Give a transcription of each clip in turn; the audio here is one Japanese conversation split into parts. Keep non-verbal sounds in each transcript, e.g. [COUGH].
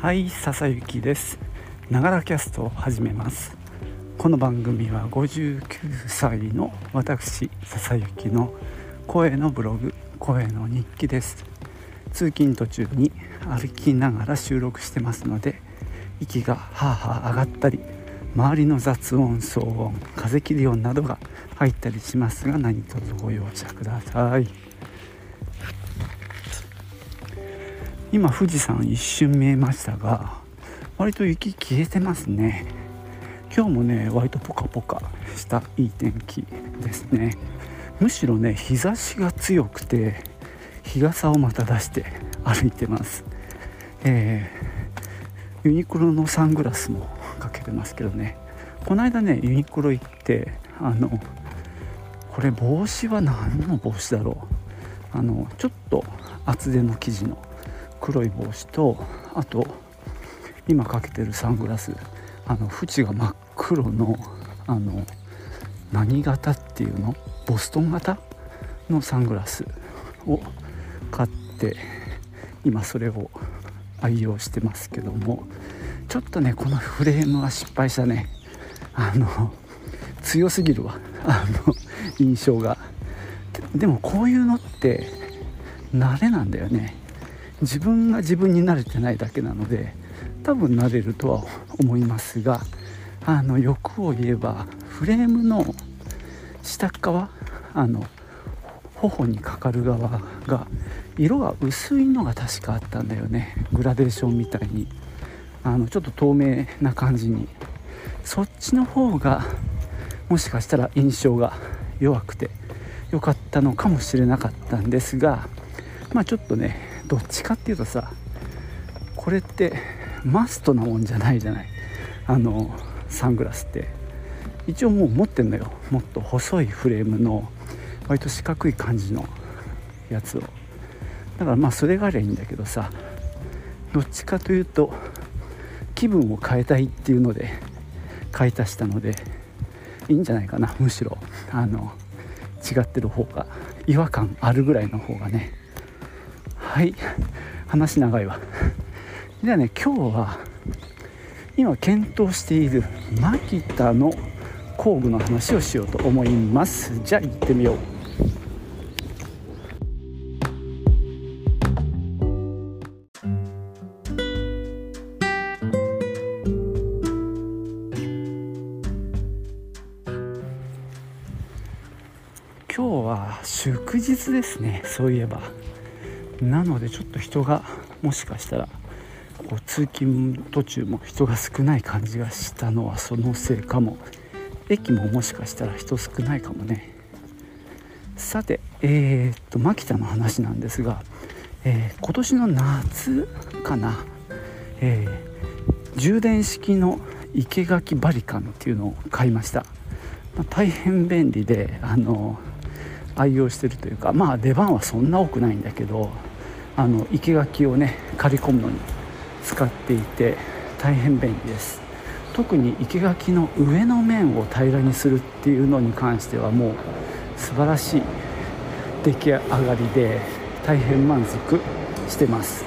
はい笹雪です。ながらキャストを始めます。この番組は59歳の私笹雪の声のブログ声の日記です。通勤途中に歩きながら収録してますので息がハーハー上がったり周りの雑音騒音風切り音などが入ったりしますが何卒ご容赦ください。今富士山一瞬見えましたが割と雪消えてますね。今日もね割とポカポカしたいい天気ですね。むしろね日差しが強くて日傘をまた出して歩いてます。えー、ユニクロのサングラスもかけてますけどね。この間ねユニクロ行ってあのこれ帽子は何の帽子だろう。あのちょっと厚手の生地の黒い帽子とあと今かけてるサングラス。あの縁が真っ黒のあの何型っていうの？ボストン型？のサングラスを買って今それを愛用してますけどもちょっとねこのフレームは失敗したね。あの強すぎるわ。あの印象が。でもこういうのって慣れなんだよね。自分が自分に慣れてないだけなので多分慣れるとは思いますがあの欲を言えばフレームの下側あの頬にかかる側が色が薄いのが確かあったんだよね。グラデーションみたいに。あのちょっと透明な感じに。そっちの方がもしかしたら印象が弱くて良かったのかもしれなかったんですがまあちょっとねどっちかっていうとさこれってマストなもんじゃないじゃない。あのサングラスって。一応もう持ってんのよ。もっと細いフレームの割と四角い感じのやつを。だからまあそれがありゃいいんだけどさどっちかというと気分を変えたいっていうので買い足したのでいいんじゃないかな。むしろあの違ってる方が違和感あるぐらいの方がね。はい。話長いわ。ではね今日は今検討しているマキタの工具の話をしようと思います。じゃあ行ってみよう。今日は祝日ですねそういえば。なのでちょっと人がもしかしたらこう通勤途中も人が少ない感じがしたのはそのせいかも。駅ももしかしたら人少ないかもね。さてえー、っと牧田の話なんですが、えー、今年の夏かな、えー、充電式の生垣バリカンっていうのを買いました、まあ、大変便利であの愛用してるというかまあ出番はそんな多くないんだけどあの生垣をね刈り込むのに使っていて大変便利です。特に生垣の上の面を平らにするっていうのに関してはもう素晴らしい出来上がりで大変満足してます。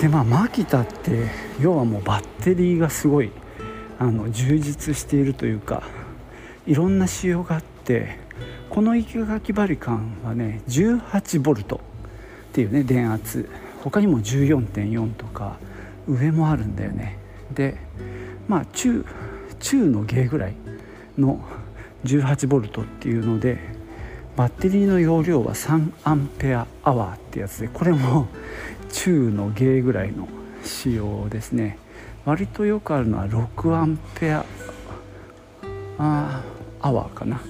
でまあマキタって要はもうバッテリーがすごいあの充実しているというかいろんな仕様があってこの生垣バリカンはね 18V っていうね電圧。他にも14.4とか上もあるんだよね。でまあ中中の芸ぐらいの 18V っていうのでバッテリーの容量は3アンペアアワーってやつでこれも [LAUGHS] 中の芸ぐらいの仕様ですね。割とよくあるのは6アンペアアワーかな。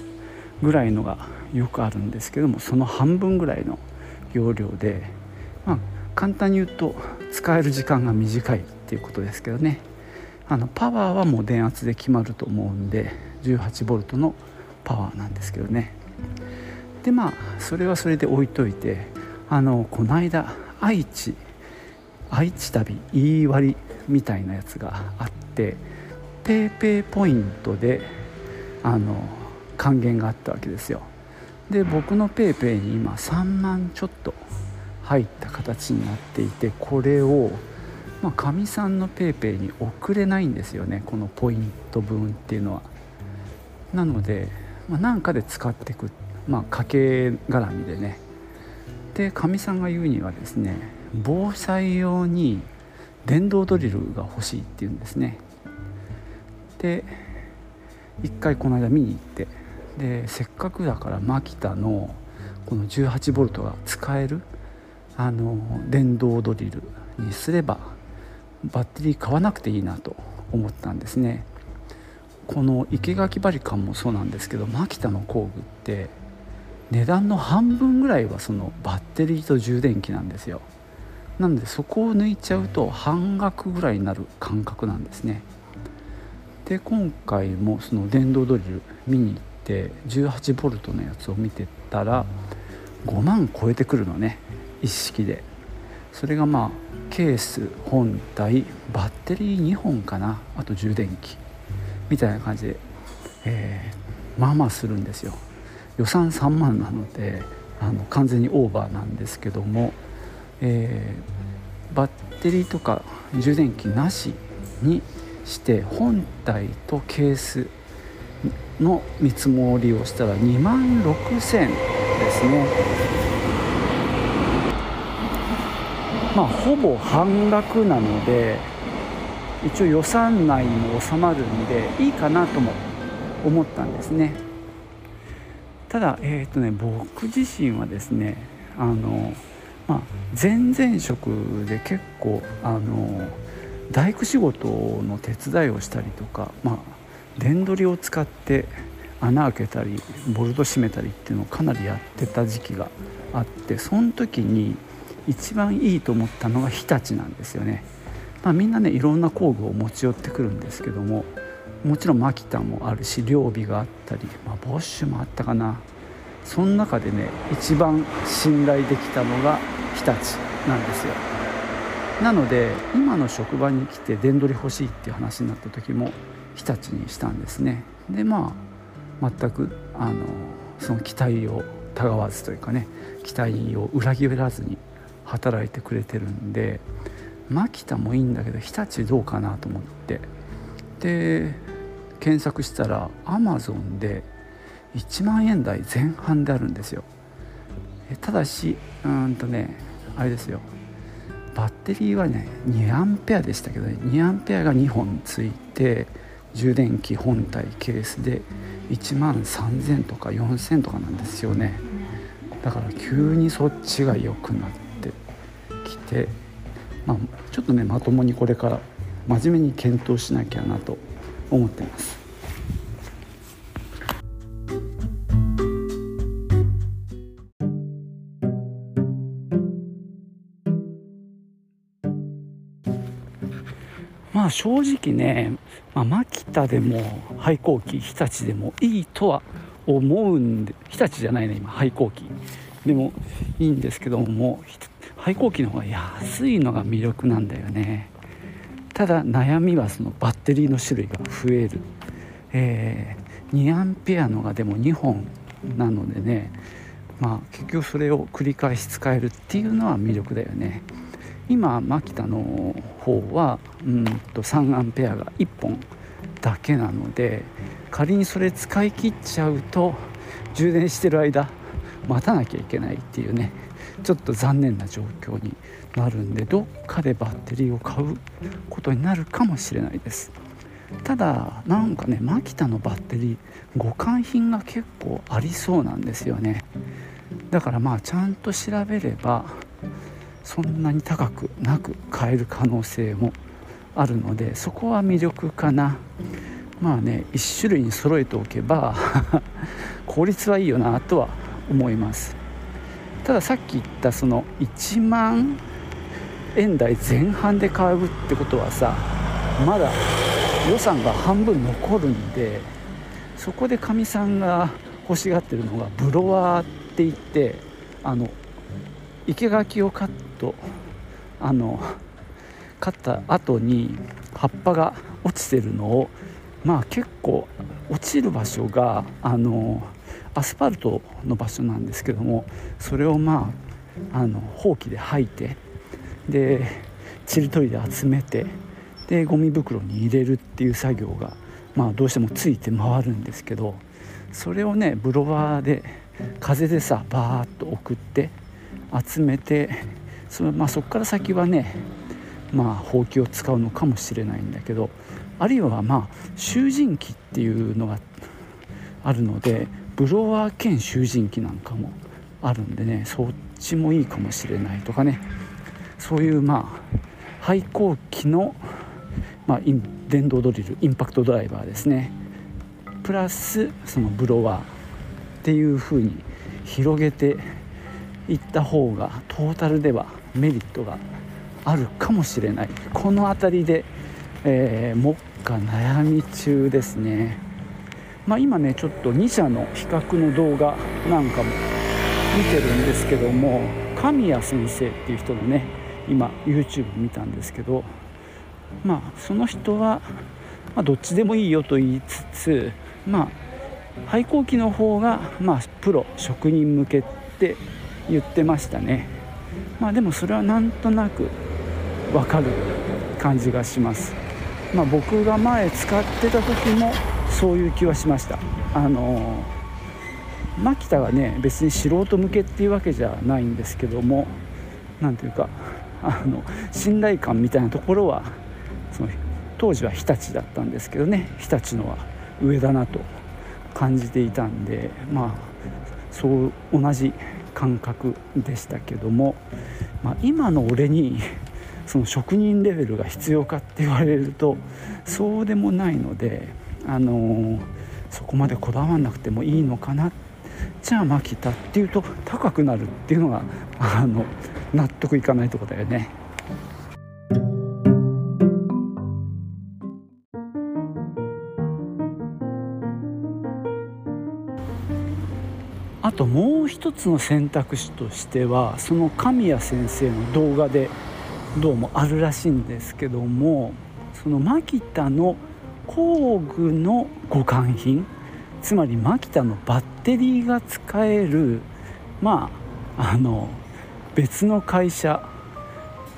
ぐらいのがよくあるんですけどもその半分ぐらいの容量で、まあ、簡単に言うと使える時間が短いっていうことですけどね。あのパワーはもう電圧で決まると思うんで 18V のパワーなんですけどね。でまあそれはそれで置いといてあのこの間愛知愛知旅言い割りみたいなやつがあって PayPay ポイントであの還元があったわけですよ。で僕の PayPay に今3万ちょっと入った形になっていてこれをかみ、あ、さんの PayPay に送れないんですよね。このポイント分っていうのは。なのでまあ、かで使っていく、まあ、家計絡みでね。でかみさんが言うにはですね防災用に電動ドリルが欲しいって言うんですね。で一回この間見に行ってでせっかくだからマキタのこの 18V が使えるあの電動ドリルにすればバッテリー買わなくていいなと思ったんですね。この生垣バリカンもそうなんですけどマキタの工具って値段の半分ぐらいはそのバッテリーと充電器なんですよ。なのでそこを抜いちゃうと半額ぐらいになる感覚なんですね。で今回もその電動ドリル見に行って 18V のやつを見てたら5万超えてくるのね一式で。それがまあケース本体バッテリー2本かなあと充電器みたいな感じで、えー、まあまあするんですよ。予算3万なのであの完全にオーバーなんですけども、えー、バッテリーとか充電器なしにして本体とケースの見積もりをしたら2万6000ですね。まあほぼ半額なので一応予算内に収まるんでいいかなとも思ったんですね。ただえっ、ー、とね僕自身はですねあのまあ前々職で結構あの大工仕事の手伝いをしたりとかまあ電取りを使って穴開けたりボルト閉めたりっていうのをかなりやってた時期があってその時に一番いいと思ったのが日立なんですよね。まあ、みんなねいろんな工具を持ち寄ってくるんですけどももちろんマキタもあるし両備があったり、まあ、ボッシュもあったかなその中でね一番信頼できたのが日立なんですよなので今の職場に来て電取り欲しいっていう話になった時も日立にしたんですね。でまあ全くあのその期待をたがわずというかね期待を裏切らずに働いてくれてるんで牧田もいいんだけど日立どうかなと思って。で検索したらアマゾンで1万円台前半であるんですよ。ただしうんとねあれですよ。バッテリーはね2アンペアでしたけどね2アンペアが2本ついて充電器本体ケースで1万3000とか4000とかなんですよねだから急にそっちが良くなってきてまあ、ちょっとねまともにこれから真面目に検討しなきゃなと思ってます。まあ正直ね、まあ、牧田でも廃校機日立でもいいとは思うんで日立じゃないね今廃校機でもいいんですけども廃校機の方が安いのが魅力なんだよね。ただ悩みはそのバッテリーの種類が増える、えー、2アンペアのがでも2本なのでねまあ結局それを繰り返し使えるっていうのは魅力だよね。今マキタの方はうんと3アンペアが1本だけなので仮にそれ使い切っちゃうと充電してる間待たなきゃいけないっていうねちょっと残念な状況になるんでどっかでバッテリーを買うことになるかもしれないです。ただなんかねマキタのバッテリー互換品が結構ありそうなんですよね。だからまあちゃんと調べればそんなに高くなく買える可能性もあるのでそこは魅力かな。まあね1種類に揃えておけば [LAUGHS] 効率はいいよなとは思います。たださっき言ったその1万円台前半で買うってことはさまだ予算が半分残るんでそこでかみさんが欲しがってるのがブロワーって言ってあの生垣をカットあの買った後に葉っぱが落ちてるのをまあ結構落ちる場所があのアスファルトの場所なんですけどもそれをまああのほうきで吐いてでちりとりで集めてでゴミ袋に入れるっていう作業が、まあ、どうしてもついて回るんですけどそれをねブロワーで風でさバーッと送って集めてそ,、まあ、そこから先はねまあほうきを使うのかもしれないんだけどあるいはまあ集塵機っていうのがあるのでブロワー兼集塵機なんかもあるんでねそっちもいいかもしれないとかね。そういうまあ廃校機の、まあ、電動ドリルインパクトドライバーですね。プラスそのブロワーっていう風に広げていった方がトータルではメリットがあるかもしれない。この辺りで、えー、目下悩み中ですね。まあ、今ねちょっと2社の比較の動画なんかも見てるんですけども神谷先生っていう人のね今 YouTube 見たんですけどまあその人は、まあ、どっちでもいいよと言いつつまあ廃校機の方がまあプロ職人向けって言ってましたね。まあでもそれはなんとなくわかる感じがします。まあ僕が前使ってた時もそういう気はしました。あの牧田はね別に素人向けっていうわけじゃないんですけども何ていうかあの信頼感みたいなところはその当時は日立だったんですけどね日立のは上だなと感じていたんでまあそう同じ感覚でしたけども、まあ、今の俺に [LAUGHS] その職人レベルが必要かって言われるとそうでもないのであのそこまでこだわらなくてもいいのかなじゃあマキタっていうと高くなるっていうのがあの納得いかないとこだよね。あともう一つの選択肢としてはその神谷先生の動画でどうもあるらしいんですけどもそのマキタの工具の互換品つまりマキタのバッテリーが使えるまああの別の会社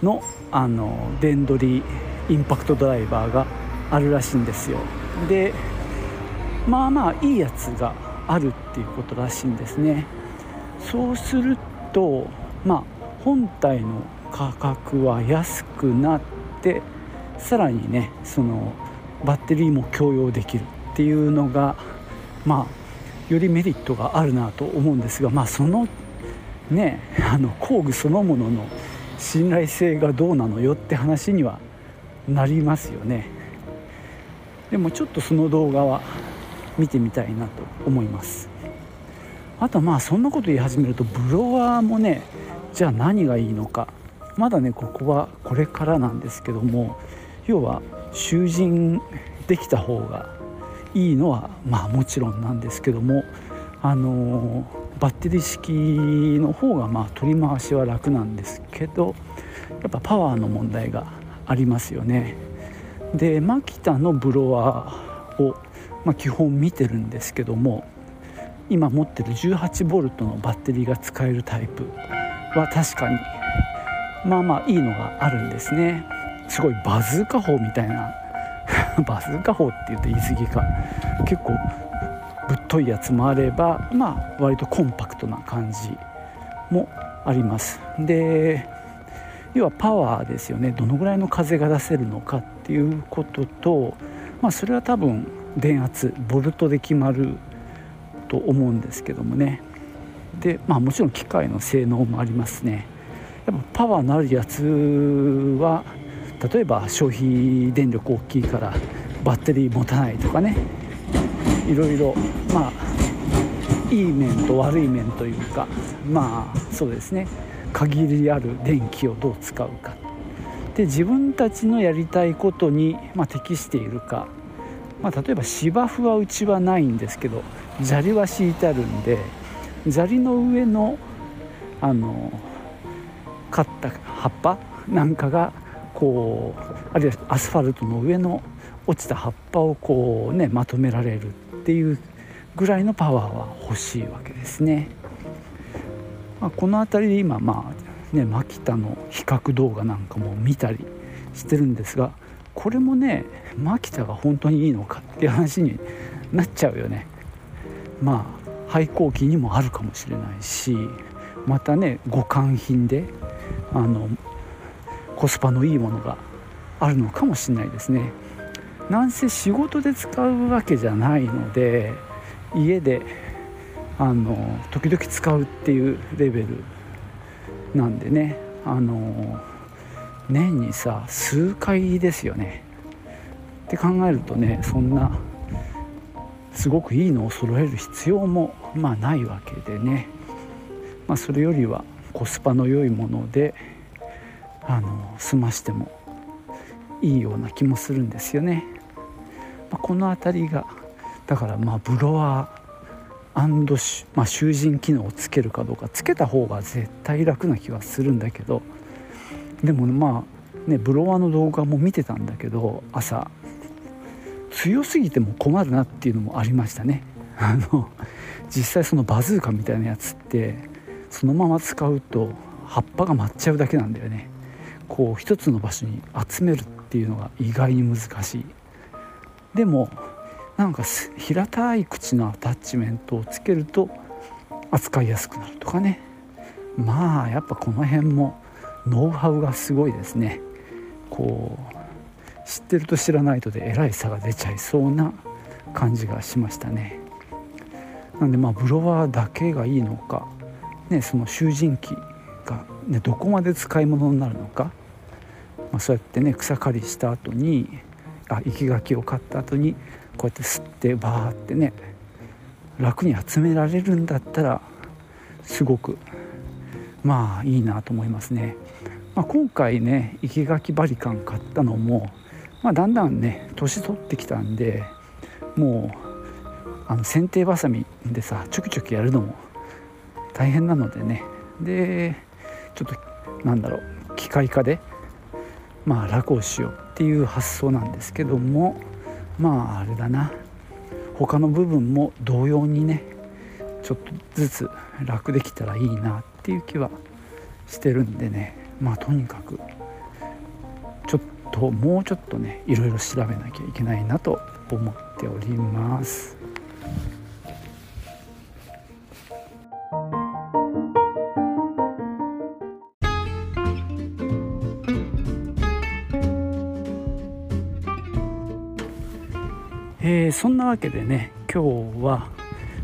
のあの電ドリインパクトドライバーがあるらしいんですよ。でまあまあいいやつがあるっていうことらしいんですね。そうするとまあ本体の価格は安くなってさらにねそのバッテリーも共用できるっていうのがまあよりメリットがあるなと思うんですがまあそのねあの工具そのものの信頼性がどうなのよって話にはなりますよね。でもちょっとその動画は見てみたいなと思います。あとまあそんなこと言い始めるとブロワーもねじゃあ何がいいのか。まだねここはこれからなんですけども要は囚人できた方がいいのはまあもちろんなんですけどもあのバッテリー式の方がまあ取り回しは楽なんですけどやっぱパワーの問題がありますよね。でマキタのブロワ、まあ、基本見てるんですけども今持ってる 18V のバッテリーが使えるタイプは確かにまあまあいいのがあるんですね。すごいバズーカ砲みたいな [LAUGHS] バズーカ砲って言うと言い過ぎか。結構ぶっといやつもあればまあ割とコンパクトな感じもあります。で要はパワーですよね。どのぐらいの風が出せるのかっていうこととまあそれは多分電圧ボルトで決まると思うんですけどもね。でまあもちろん機械の性能もありますね。やっぱパワーのあるやつは例えば消費電力大きいからバッテリー持たないとかね。いろいろまあいい面と悪い面というかまあそうですね。限りある電気をどう使うか。で自分たちのやりたいことに、まあ、適しているか、まあ、例えば芝生はうちはないんですけど砂利は敷いてあるんで砂利の上のあの刈った葉っぱなんかがこうあるいはアスファルトの上の落ちた葉っぱをこうねまとめられるっていうぐらいのパワーは欲しいわけですね。まあ、この辺りで今まあねマキタの比較動画なんかも見たりしてるんですがこれもねマキタが本当にいいのかっていう話になっちゃうよね。まあ廃校期にもあるかもしれないしまたね互換品であのコスパのいいものがあるのかもしれないですね。なんせ仕事で使うわけじゃないので家であの時々使うっていうレベルなんでねあの年にさ数回ですよねって考えるとねそんなすごくいいのを揃える必要もまあないわけでね、まあ、それよりはコスパの良いものであの済ましてもいいような気もするんですよね。まあ、この辺りがだからまあブロワーまあ、囚人機能をつけるかどうかつけた方が絶対楽な気はするんだけどでもまあねブロワーの動画も見てたんだけど朝。強すぎても困るなっていうのもありましたね。あの実際そのバズーカみたいなやつってそのまま使うと葉っぱが舞っちゃうだけなんだよね。こう一つの場所に集めるっていうのが意外に難しい。でもなんか平たい口のアタッチメントをつけると扱いやすくなるとかね。まあやっぱこの辺もノウハウがすごいですね。こう知ってると知らないとでえらい差が出ちゃいそうな感じがしましたね。なんでまあブロワーだけがいいのか、ね、その囚人機が、ね、どこまで使い物になるのか、まあ、そうやってね草刈りした後にあ生垣を買った後にこうやって吸ってバーってね楽に集められるんだったらすごくまあいいなと思いますね。まあ、今回ね生き垣バリカン買ったのも、まあ、だんだんね年取ってきたんでもうあの剪定ばさみでさちょきちょきやるのも大変なのでねでちょっとなんだろう機械化でまあ楽をしようっていう発想なんですけどもまああれだな他の部分も同様にねちょっとずつ楽できたらいいなっていう気はしてるんでねまあとにかくちょっともうちょっとねいろいろ調べなきゃいけないなと思っております。えー、そんなわけでね今日は、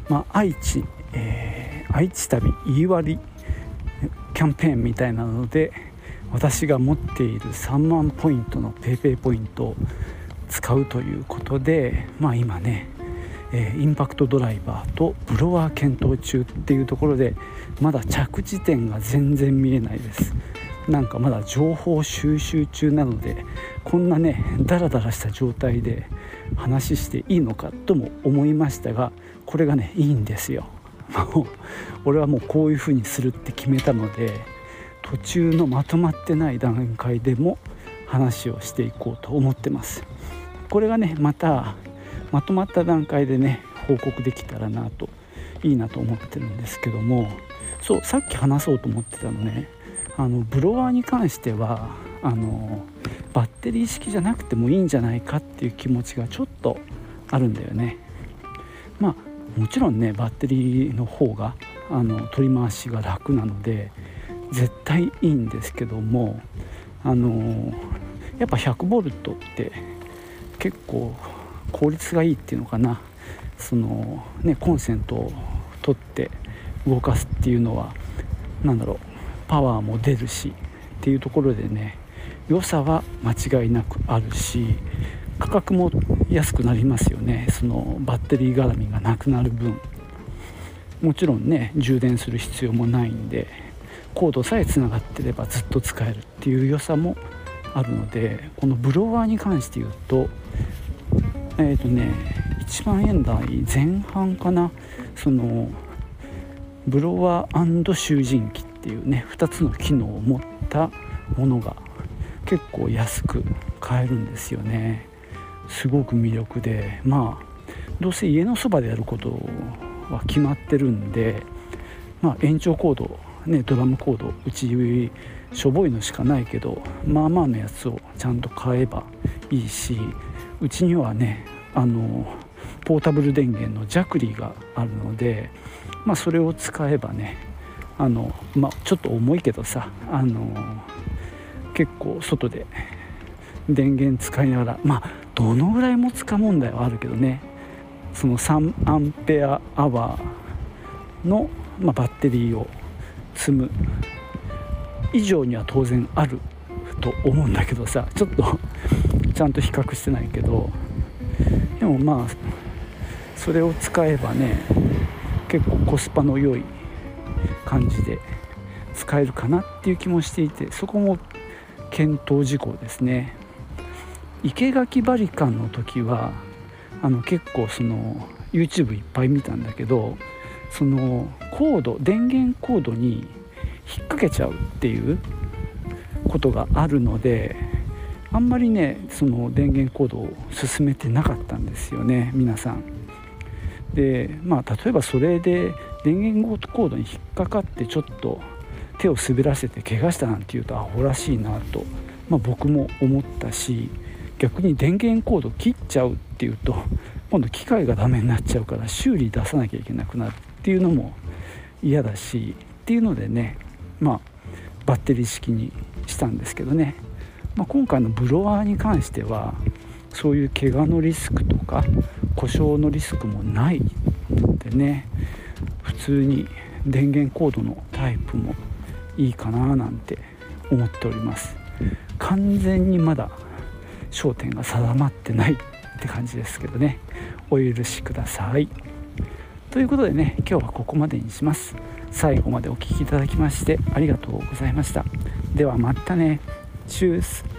まあ、愛知、えー、愛知旅言い割りキャンペーンみたいなので私が持っている3万ポイントの PayPay ポイントを使うということでまあ今ね、え、インパクトドライバーとブロワー検討中っていうところでまだ着地点が全然見えないです。なんかまだ情報収集中なのでこんなねダラダラした状態で話していいのかとも思いましたがこれがねいいんですよ。もう俺はもうこういう風にするって決めたので途中のまとまってない段階でも話をしていこうと思ってます。これがねまたまとまった段階でね報告できたらなといいなと思ってるんですけどもそうさっき話そうと思ってたのねあのブロワーに関してはあのバッテリー式じゃなくてもいいんじゃないかっていう気持ちがちょっとあるんだよね。まあもちろんねバッテリーの方があの取り回しが楽なので絶対いいんですけどもあのやっぱ 100V って結構効率がいいっていうのかな。そのねコンセントを取って動かすっていうのは何だろうパワーも出るしっていうところでね良さは間違いなくあるし価格も安くなりますよね。そのバッテリー絡みがなくなる分。もちろんね充電する必要もないんでコードさえつながってればずっと使えるっていう良さもあるのでこのブロワーに関して言うとえっ、ー、とね1万円台前半かなそのブロワー囚人機っていうね2つの機能を持ったものが結構安く買えるんですよね。すごく魅力でまあどうせ家のそばでやることは決まってるんで、まあ、延長コードねドラムコードうちしょぼいのしかないけどまあまあのやつをちゃんと買えばいいしうちにはねあのポータブル電源のジャクリーがあるので、まあ、それを使えばねあの、まあ、ちょっと重いけどさあの結構外で電源使いながらまあどのぐらい持つか問題はあるけどね。その3アンペアアワーの、まあ、バッテリーを積む。以上には当然あると思うんだけどさ。ちょっとちゃんと比較してないけど。でもまあそれを使えばね結構コスパの良い感じで使えるかなっていう気もしていてそこも検討事項ですね。生垣バリカンの時はあの結構その YouTube いっぱい見たんだけどそのコード電源コードに引っ掛けちゃうっていうことがあるのであんまりねその電源コードを進めてなかったんですよね皆さん。でまあ例えばそれで電源コードに引っかかってちょっと手を滑らせて怪我したなんていうとアホらしいなと、まあ、僕も思ったし逆に電源コード切っちゃうっていうと [LAUGHS] 今度機械がダメになっちゃうから修理出さなきゃいけなくなるっていうのも嫌だしっていうのでねまあバッテリー式にしたんですけどね、まあ、今回のブロワーに関してはそういう怪我のリスクとか故障のリスクもないのでね普通に電源コードのタイプもいいかななんて思っております。完全にまだ焦点が定まってないって感じですけどね。お許しください。ということでね今日はここまでにします。最後までお聴きいただきましてありがとうございました。ではまたね。チュース。